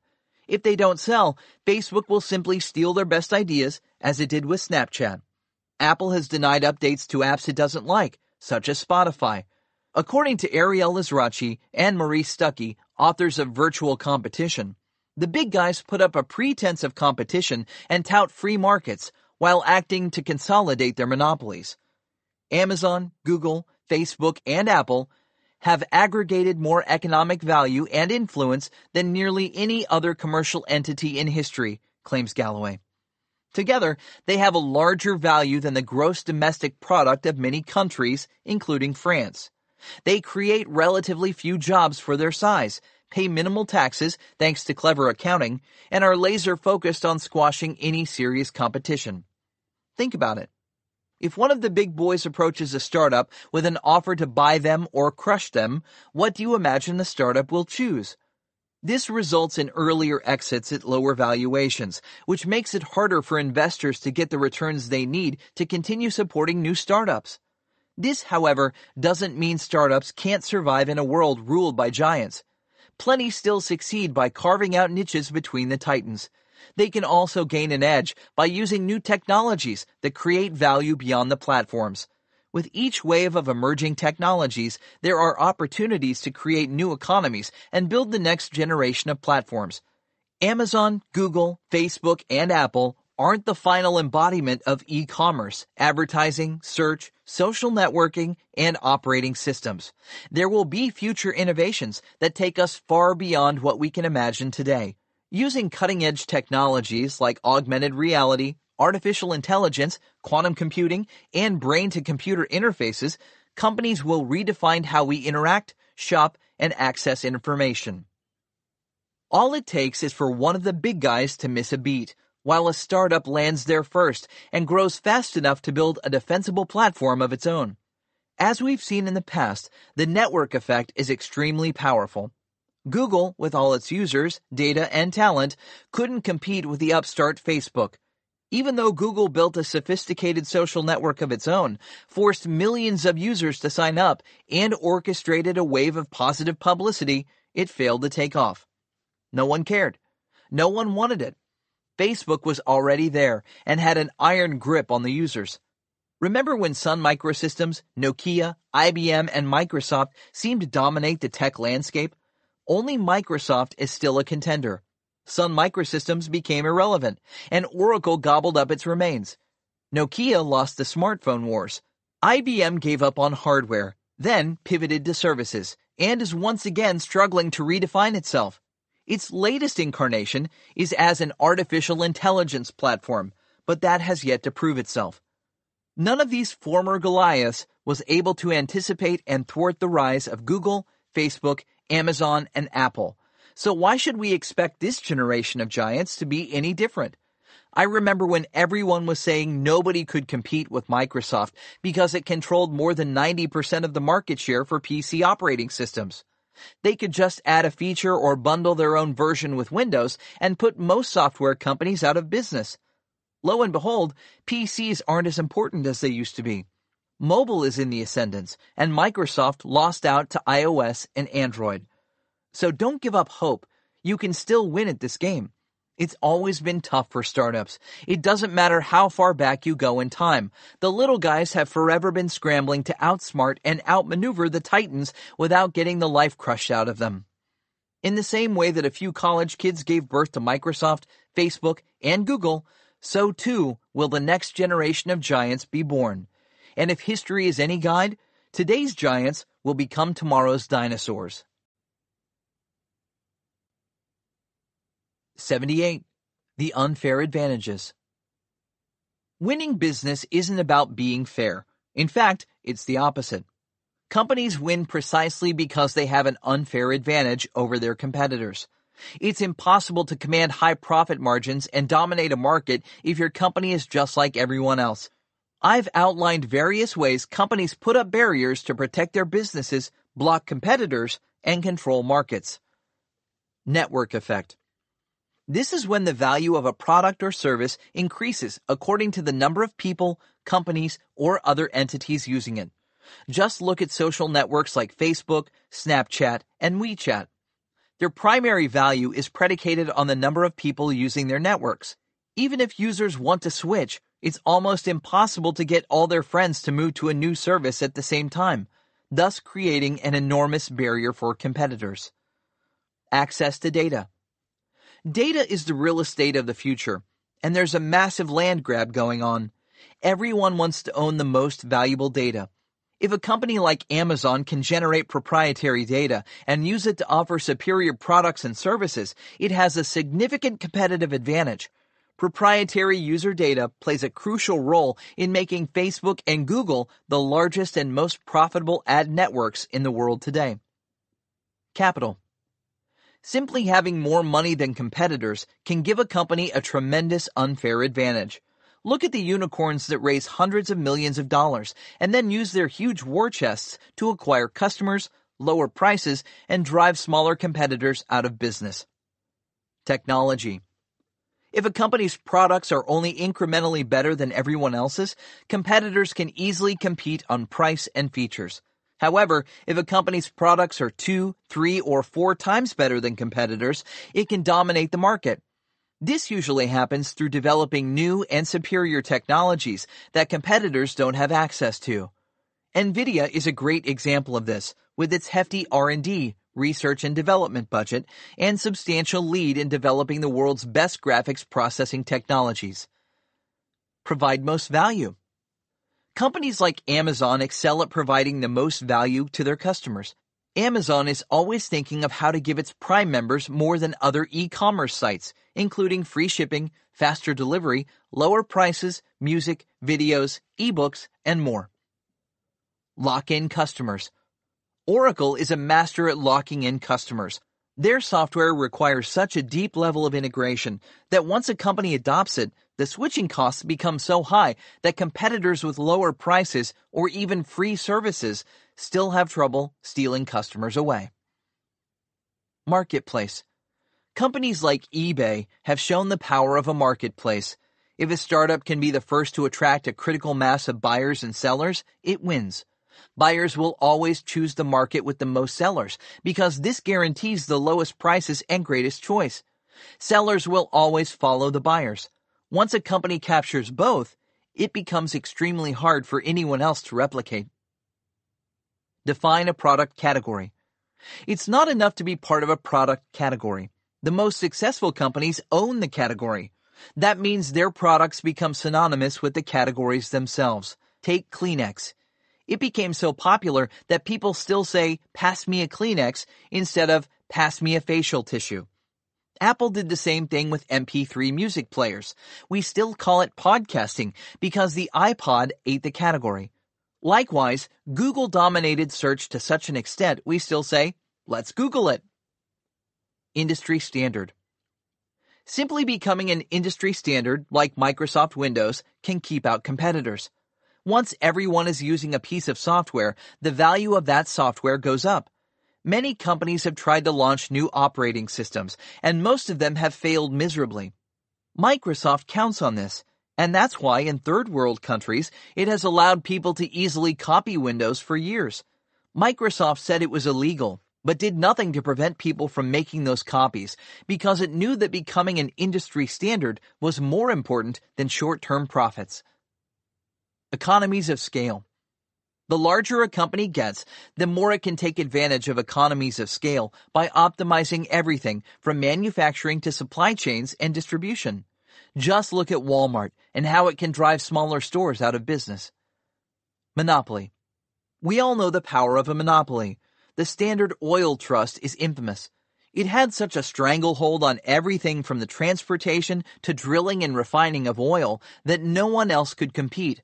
If they don't sell, Facebook will simply steal their best ideas, as it did with Snapchat. Apple has denied updates to apps it doesn't like, such as Spotify. According to Ariel Ezrachi and Maurice Stucke, authors of Virtual Competition, the big guys put up a pretense of competition and tout free markets while acting to consolidate their monopolies. Amazon, Google, Facebook, and Apple have aggregated more economic value and influence than nearly any other commercial entity in history, claims Galloway. Together, they have a larger value than the gross domestic product of many countries, including France. They create relatively few jobs for their size, pay minimal taxes thanks to clever accounting, and are laser focused on squashing any serious competition. Think about it. If one of the big boys approaches a startup with an offer to buy them or crush them, what do you imagine the startup will choose? This results in earlier exits at lower valuations, which makes it harder for investors to get the returns they need to continue supporting new startups. This, however, doesn't mean startups can't survive in a world ruled by giants. Plenty still succeed by carving out niches between the titans. They can also gain an edge by using new technologies that create value beyond the platforms. With each wave of emerging technologies, there are opportunities to create new economies and build the next generation of platforms. Amazon, Google, Facebook, and Apple aren't the final embodiment of e-commerce, advertising, search, social networking, and operating systems. There will be future innovations that take us far beyond what we can imagine today. Using cutting edge technologies like augmented reality, artificial intelligence, quantum computing, and brain to computer interfaces, companies will redefine how we interact, shop, and access information. All it takes is for one of the big guys to miss a beat, while a startup lands there first and grows fast enough to build a defensible platform of its own. As we've seen in the past, the network effect is extremely powerful. Google, with all its users, data, and talent, couldn't compete with the upstart Facebook. Even though Google built a sophisticated social network of its own, forced millions of users to sign up, and orchestrated a wave of positive publicity, it failed to take off. No one cared. No one wanted it. Facebook was already there and had an iron grip on the users. Remember when Sun Microsystems, Nokia, IBM, and Microsoft seemed to dominate the tech landscape? Only Microsoft is still a contender. Sun Microsystems became irrelevant, and Oracle gobbled up its remains. Nokia lost the smartphone wars. IBM gave up on hardware, then pivoted to services, and is once again struggling to redefine itself. Its latest incarnation is as an artificial intelligence platform, but that has yet to prove itself. None of these former Goliaths was able to anticipate and thwart the rise of Google, Facebook, Amazon, and Apple. So why should we expect this generation of giants to be any different? I remember when everyone was saying nobody could compete with Microsoft because it controlled more than 90% of the market share for PC operating systems. They could just add a feature or bundle their own version with Windows and put most software companies out of business. Lo and behold, PCs aren't as important as they used to be. Mobile is in the ascendance, and Microsoft lost out to iOS and Android. So don't give up hope. You can still win at this game. It's always been tough for startups. It doesn't matter how far back you go in time. The little guys have forever been scrambling to outsmart and outmaneuver the titans without getting the life crushed out of them. In the same way that a few college kids gave birth to Microsoft, Facebook, and Google, so too will the next generation of giants be born. And if history is any guide, today's giants will become tomorrow's dinosaurs. 78. The Unfair Advantages. Winning business isn't about being fair. In fact, it's the opposite. Companies win precisely because they have an unfair advantage over their competitors. It's impossible to command high profit margins and dominate a market if your company is just like everyone else. I've outlined various ways companies put up barriers to protect their businesses, block competitors, and control markets. Network effect. This is when the value of a product or service increases according to the number of people, companies, or other entities using it. Just look at social networks like Facebook, Snapchat, and WeChat. Their primary value is predicated on the number of people using their networks. Even if users want to switch, it's almost impossible to get all their friends to move to a new service at the same time, thus creating an enormous barrier for competitors. Access to data. Data is the real estate of the future, and there's a massive land grab going on. Everyone wants to own the most valuable data. If a company like Amazon can generate proprietary data and use it to offer superior products and services, it has a significant competitive advantage. Proprietary user data plays a crucial role in making Facebook and Google the largest and most profitable ad networks in the world today. Capital. Simply having more money than competitors can give a company a tremendous unfair advantage. Look at the unicorns that raise hundreds of millions of dollars and then use their huge war chests to acquire customers, lower prices, and drive smaller competitors out of business. Technology. If a company's products are only incrementally better than everyone else's, competitors can easily compete on price and features. However, if a company's products are two, three, or four times better than competitors, it can dominate the market. This usually happens through developing new and superior technologies that competitors don't have access to. Nvidia is a great example of this, with its hefty R&D, research and development budget, and substantial lead in developing the world's best graphics processing technologies. Provide most value. Companies like Amazon excel at providing the most value to their customers. Amazon is always thinking of how to give its Prime members more than other e-commerce sites, including free shipping, faster delivery, lower prices, music, videos, ebooks, and more. Lock in customers. Oracle is a master at locking in customers. Their software requires such a deep level of integration that once a company adopts it, the switching costs become so high that competitors with lower prices or even free services still have trouble stealing customers away. Marketplace. Companies like eBay have shown the power of a marketplace. If a startup can be the first to attract a critical mass of buyers and sellers, it wins. Buyers will always choose the market with the most sellers because this guarantees the lowest prices and greatest choice. Sellers will always follow the buyers. Once a company captures both, it becomes extremely hard for anyone else to replicate. Define a product category. It's not enough to be part of a product category. The most successful companies own the category. That means their products become synonymous with the categories themselves. Take Kleenex. It became so popular that people still say, pass me a Kleenex instead of pass me a facial tissue. Apple did the same thing with MP3 music players. We still call it podcasting because the iPod ate the category. Likewise, Google dominated search to such an extent we still say, let's Google it industry standard. Simply becoming an industry standard like Microsoft Windows can keep out competitors. Once everyone is using a piece of software, the value of that software goes up. Many companies have tried to launch new operating systems, and most of them have failed miserably. Microsoft counts on this, and that's why in third world countries it has allowed people to easily copy Windows for years. Microsoft said it was illegal, but did nothing to prevent people from making those copies because it knew that becoming an industry standard was more important than short-term profits. Economies of scale. The larger a company gets, the more it can take advantage of economies of scale by optimizing everything from manufacturing to supply chains and distribution. Just look at Walmart and how it can drive smaller stores out of business. Monopoly. We all know the power of a monopoly the Standard Oil Trust is infamous. It had such a stranglehold on everything from the transportation to drilling and refining of oil that no one else could compete.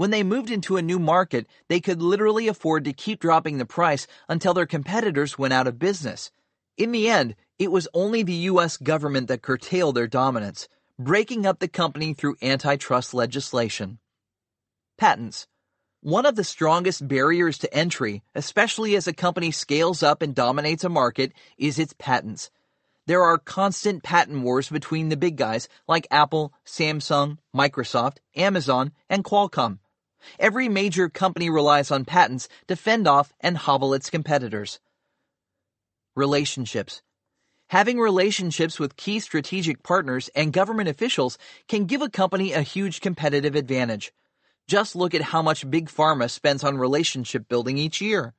When they moved into a new market, they could literally afford to keep dropping the price until their competitors went out of business. In the end, it was only the U.S. government that curtailed their dominance, breaking up the company through antitrust legislation. Patents. One of the strongest barriers to entry, especially as a company scales up and dominates a market, is its patents. There are constant patent wars between the big guys like Apple, Samsung, Microsoft, Amazon, and Qualcomm. Every major company relies on patents to fend off and hobble its competitors. Relationships. Having relationships with key strategic partners and government officials can give a company a huge competitive advantage. Just look at how much Big Pharma spends on relationship building each year.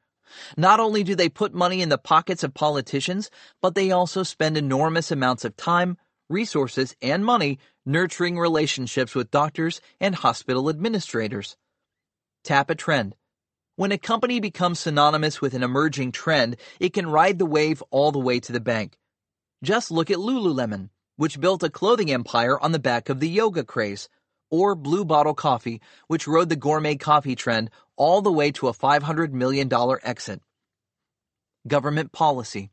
Not only do they put money in the pockets of politicians, but they also spend enormous amounts of time, resources, and money nurturing relationships with doctors and hospital administrators. Tap a trend. When a company becomes synonymous with an emerging trend, it can ride the wave all the way to the bank. Just look at Lululemon, which built a clothing empire on the back of the yoga craze or Blue Bottle Coffee, which rode the gourmet coffee trend all the way to a $500 million exit. Government policy.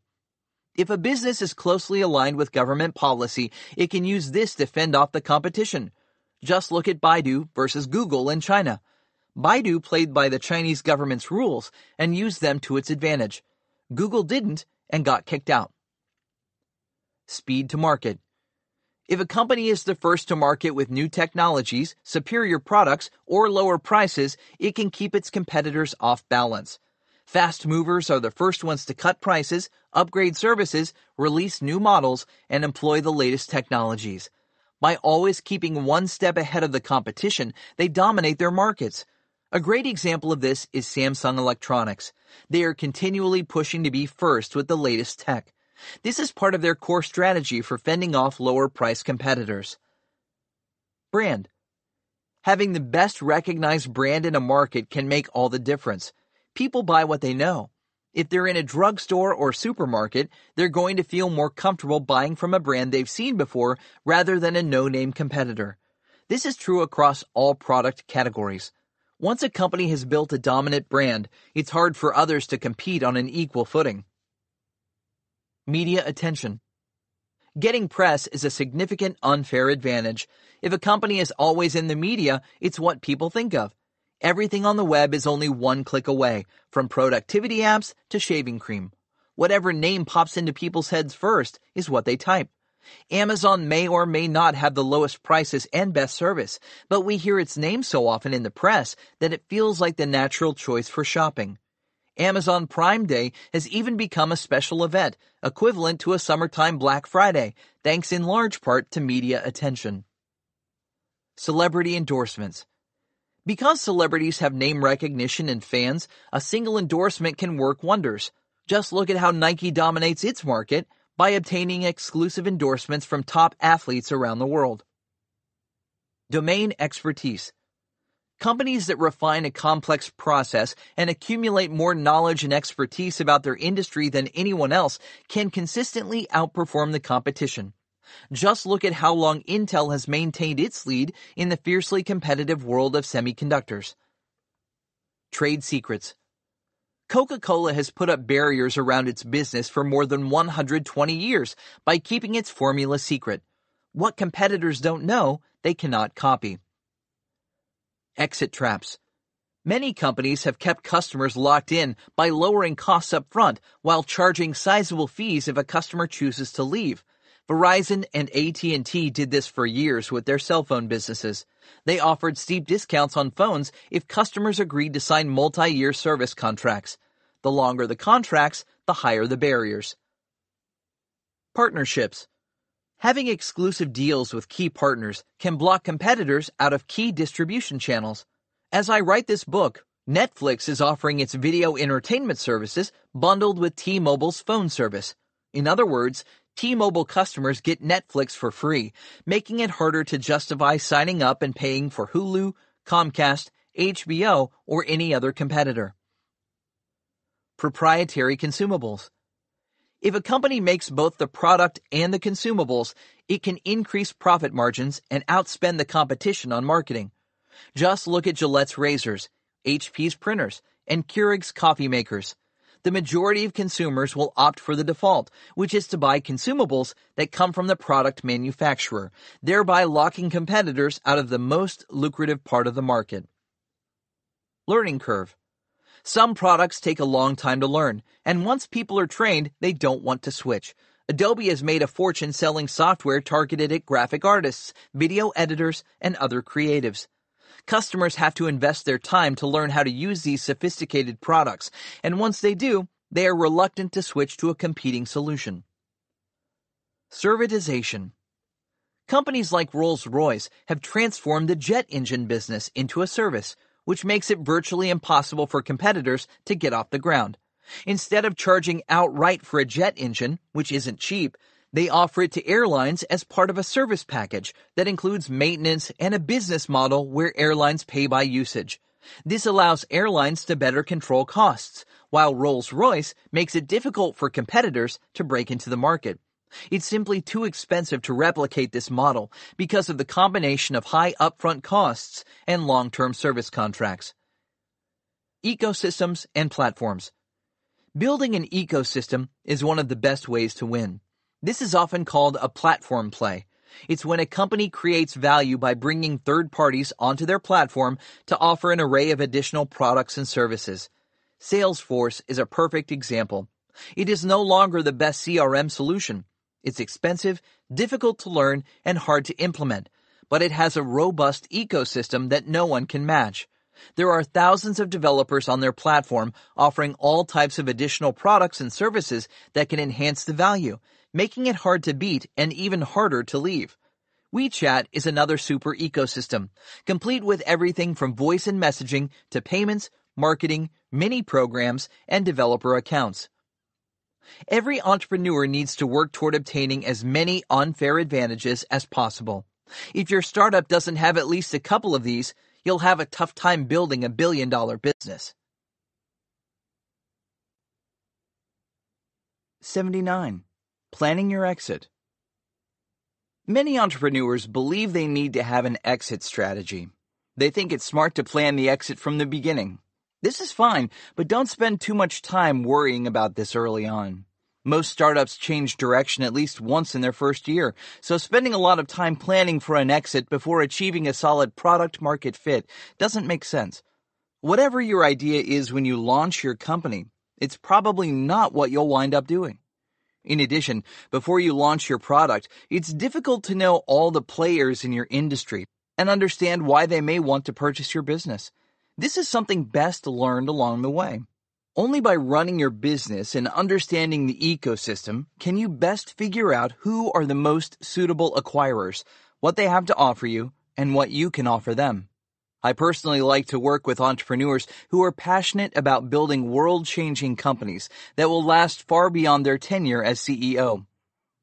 If a business is closely aligned with government policy, it can use this to fend off the competition. Just look at Baidu versus Google in China. Baidu played by the Chinese government's rules and used them to its advantage. Google didn't and got kicked out. Speed to market. If a company is the first to market with new technologies, superior products, or lower prices, it can keep its competitors off balance. Fast movers are the first ones to cut prices, upgrade services, release new models, and employ the latest technologies. By always keeping one step ahead of the competition, they dominate their markets. A great example of this is Samsung Electronics. They are continually pushing to be first with the latest tech. This is part of their core strategy for fending off lower price competitors. Brand. Having the best recognized brand in a market can make all the difference. People buy what they know. If they're in a drugstore or supermarket, they're going to feel more comfortable buying from a brand they've seen before rather than a no-name competitor. This is true across all product categories. Once a company has built a dominant brand, it's hard for others to compete on an equal footing. Media attention. Getting press is a significant unfair advantage. If a company is always in the media, it's what people think of. Everything on the web is only one click away, from productivity apps to shaving cream. Whatever name pops into people's heads first is what they type. Amazon may or may not have the lowest prices and best service, but we hear its name so often in the press that it feels like the natural choice for shopping. Amazon Prime Day has even become a special event, equivalent to a summertime Black Friday, thanks in large part to media attention. Celebrity endorsements. Because celebrities have name recognition and fans, a single endorsement can work wonders. Just look at how Nike dominates its market. By obtaining exclusive endorsements from top athletes around the world. Domain expertise. Companies that refine a complex process and accumulate more knowledge and expertise about their industry than anyone else can consistently outperform the competition. Just look at how long Intel has maintained its lead in the fiercely competitive world of semiconductors. Trade secrets. Coca-Cola has put up barriers around its business for more than 120 years by keeping its formula secret. What competitors don't know, they cannot copy. Exit traps. Many companies have kept customers locked in by lowering costs up front while charging sizable fees if a customer chooses to leave. Verizon and AT&T did this for years with their cell phone businesses. They offered steep discounts on phones if customers agreed to sign multi-year service contracts. The longer the contracts, the higher the barriers. Partnerships. Having exclusive deals with key partners can block competitors out of key distribution channels. As I write this book, Netflix is offering its video entertainment services bundled with T-Mobile's phone service. In other words, T-Mobile customers get Netflix for free, making it harder to justify signing up and paying for Hulu, Comcast, HBO, or any other competitor. Proprietary consumables. If a company makes both the product and the consumables, it can increase profit margins and outspend the competition on marketing. Just look at Gillette's razors, HP's printers, and Keurig's coffee makers the majority of consumers will opt for the default, which is to buy consumables that come from the product manufacturer, thereby locking competitors out of the most lucrative part of the market. Learning curve. Some products take a long time to learn, and once people are trained, they don't want to switch. Adobe has made a fortune selling software targeted at graphic artists, video editors, and other creatives. Customers have to invest their time to learn how to use these sophisticated products, and once they do, they are reluctant to switch to a competing solution. Servitization. Companies like Rolls-Royce have transformed the jet engine business into a service, which makes it virtually impossible for competitors to get off the ground. Instead of charging outright for a jet engine, which isn't cheap, they offer it to airlines as part of a service package that includes maintenance and a business model where airlines pay by usage. This allows airlines to better control costs, while Rolls-Royce makes it difficult for competitors to break into the market. It's simply too expensive to replicate this model because of the combination of high upfront costs and long-term service contracts. Ecosystems and platforms. Building an ecosystem is one of the best ways to win. This is often called a platform play. It's when a company creates value by bringing third parties onto their platform to offer an array of additional products and services. Salesforce is a perfect example. It is no longer the best CRM solution. It's expensive, difficult to learn, and hard to implement, but it has a robust ecosystem that no one can match. There are thousands of developers on their platform offering all types of additional products and services that can enhance the value making it hard to beat and even harder to leave. WeChat is another super ecosystem, complete with everything from voice and messaging to payments, marketing, mini programs, and developer accounts. Every entrepreneur needs to work toward obtaining as many unfair advantages as possible. If your startup doesn't have at least a couple of these, you'll have a tough time building a billion dollar business. 79. Planning your exit. Many entrepreneurs believe they need to have an exit strategy. They think it's smart to plan the exit from the beginning. This is fine, but don't spend too much time worrying about this early on. Most startups change direction at least once in their first year, so spending a lot of time planning for an exit before achieving a solid product market fit doesn't make sense. Whatever your idea is when you launch your company, it's probably not what you'll wind up doing. In addition, before you launch your product, it's difficult to know all the players in your industry and understand why they may want to purchase your business. This is something best learned along the way. Only by running your business and understanding the ecosystem can you best figure out who are the most suitable acquirers, what they have to offer you, and what you can offer them. I personally like to work with entrepreneurs who are passionate about building world changing companies that will last far beyond their tenure as CEO.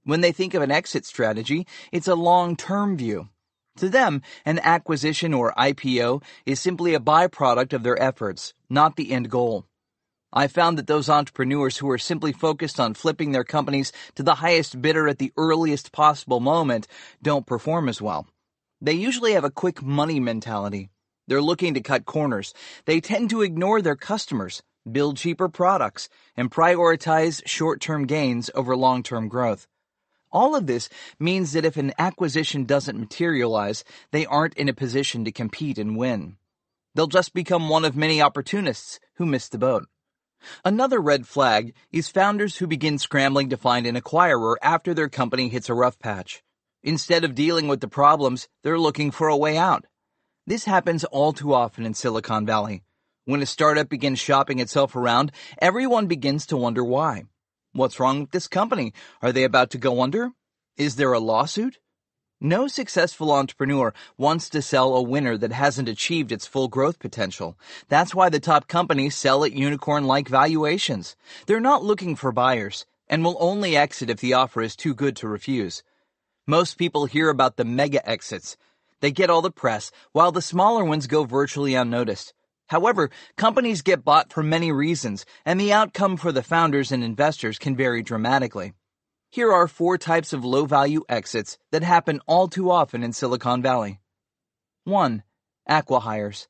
When they think of an exit strategy, it's a long-term view. To them, an acquisition or IPO is simply a byproduct of their efforts, not the end goal. I found that those entrepreneurs who are simply focused on flipping their companies to the highest bidder at the earliest possible moment don't perform as well. They usually have a quick money mentality. They're looking to cut corners. They tend to ignore their customers, build cheaper products, and prioritize short-term gains over long-term growth. All of this means that if an acquisition doesn't materialize, they aren't in a position to compete and win. They'll just become one of many opportunists who miss the boat. Another red flag is founders who begin scrambling to find an acquirer after their company hits a rough patch. Instead of dealing with the problems, they're looking for a way out. This happens all too often in Silicon Valley. When a startup begins shopping itself around, everyone begins to wonder why. What's wrong with this company? Are they about to go under? Is there a lawsuit? No successful entrepreneur wants to sell a winner that hasn't achieved its full growth potential. That's why the top companies sell at unicorn-like valuations. They're not looking for buyers and will only exit if the offer is too good to refuse. Most people hear about the mega exits. They get all the press, while the smaller ones go virtually unnoticed. However, companies get bought for many reasons, and the outcome for the founders and investors can vary dramatically. Here are four types of low value exits that happen all too often in Silicon Valley. 1. Acquihires.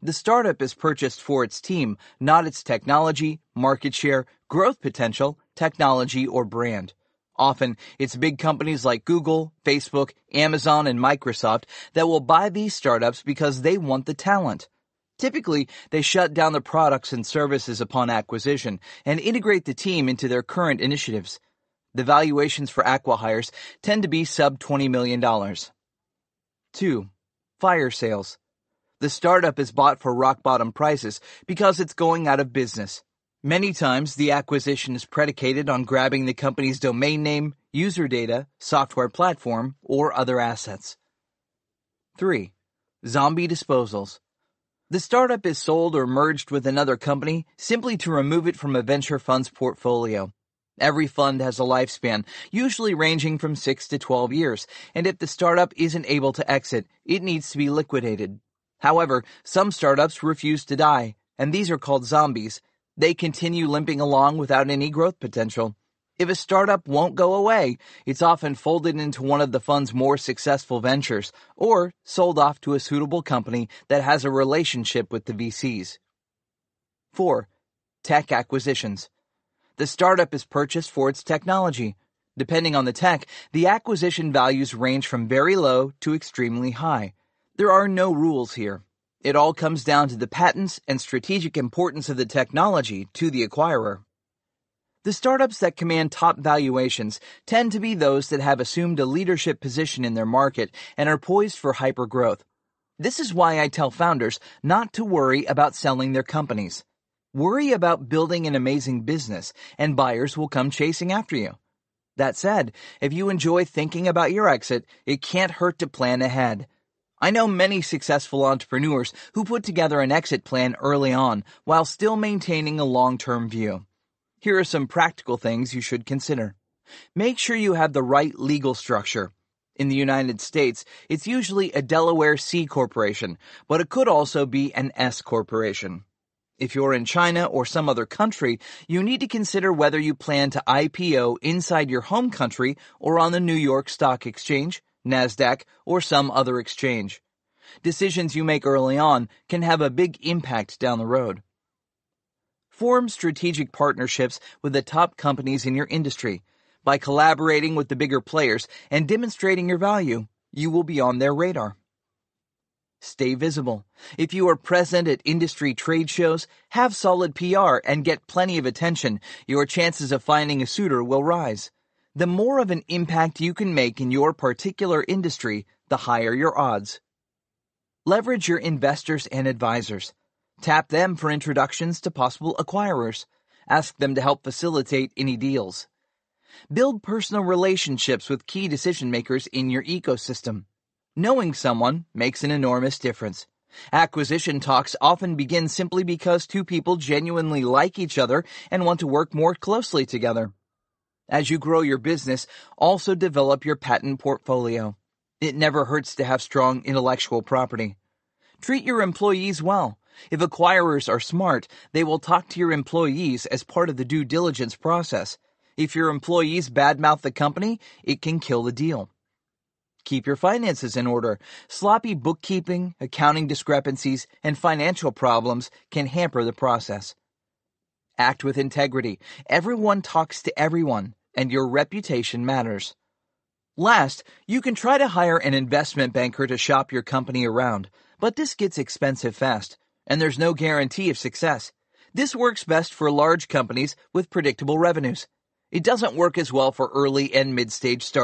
The startup is purchased for its team, not its technology, market share, growth potential, technology, or brand. Often, it's big companies like Google, Facebook, Amazon, and Microsoft that will buy these startups because they want the talent. Typically, they shut down the products and services upon acquisition and integrate the team into their current initiatives. The valuations for acquihires tend to be sub $20 million. 2. Fire sales. The startup is bought for rock bottom prices because it's going out of business. Many times, the acquisition is predicated on grabbing the company's domain name, user data, software platform, or other assets. 3. Zombie disposals. The startup is sold or merged with another company simply to remove it from a venture fund's portfolio. Every fund has a lifespan, usually ranging from 6 to 12 years, and if the startup isn't able to exit, it needs to be liquidated. However, some startups refuse to die, and these are called zombies. They continue limping along without any growth potential. If a startup won't go away, it's often folded into one of the fund's more successful ventures or sold off to a suitable company that has a relationship with the VCs. 4. Tech acquisitions. The startup is purchased for its technology. Depending on the tech, the acquisition values range from very low to extremely high. There are no rules here. It all comes down to the patents and strategic importance of the technology to the acquirer. The startups that command top valuations tend to be those that have assumed a leadership position in their market and are poised for hypergrowth. This is why I tell founders not to worry about selling their companies. Worry about building an amazing business, and buyers will come chasing after you. That said, if you enjoy thinking about your exit, it can't hurt to plan ahead. I know many successful entrepreneurs who put together an exit plan early on while still maintaining a long-term view. Here are some practical things you should consider. Make sure you have the right legal structure. In the United States, it's usually a Delaware C corporation, but it could also be an S corporation. If you're in China or some other country, you need to consider whether you plan to IPO inside your home country or on the New York Stock Exchange, NASDAQ, or some other exchange. Decisions you make early on can have a big impact down the road. Form strategic partnerships with the top companies in your industry. By collaborating with the bigger players and demonstrating your value, you will be on their radar. Stay visible. If you are present at industry trade shows, have solid PR and get plenty of attention, your chances of finding a suitor will rise. The more of an impact you can make in your particular industry, the higher your odds. Leverage your investors and advisors. Tap them for introductions to possible acquirers. Ask them to help facilitate any deals. Build personal relationships with key decision makers in your ecosystem. Knowing someone makes an enormous difference. Acquisition talks often begin simply because two people genuinely like each other and want to work more closely together. As you grow your business, also develop your patent portfolio. It never hurts to have strong intellectual property. Treat your employees well. If acquirers are smart, they will talk to your employees as part of the due diligence process. If your employees badmouth the company, it can kill the deal. Keep your finances in order. Sloppy bookkeeping, accounting discrepancies, and financial problems can hamper the process. Act with integrity. Everyone talks to everyone, and your reputation matters. Last, you can try to hire an investment banker to shop your company around, but this gets expensive fast, and there's no guarantee of success. This works best for large companies with predictable revenues. It doesn't work as well for early and mid stage startups.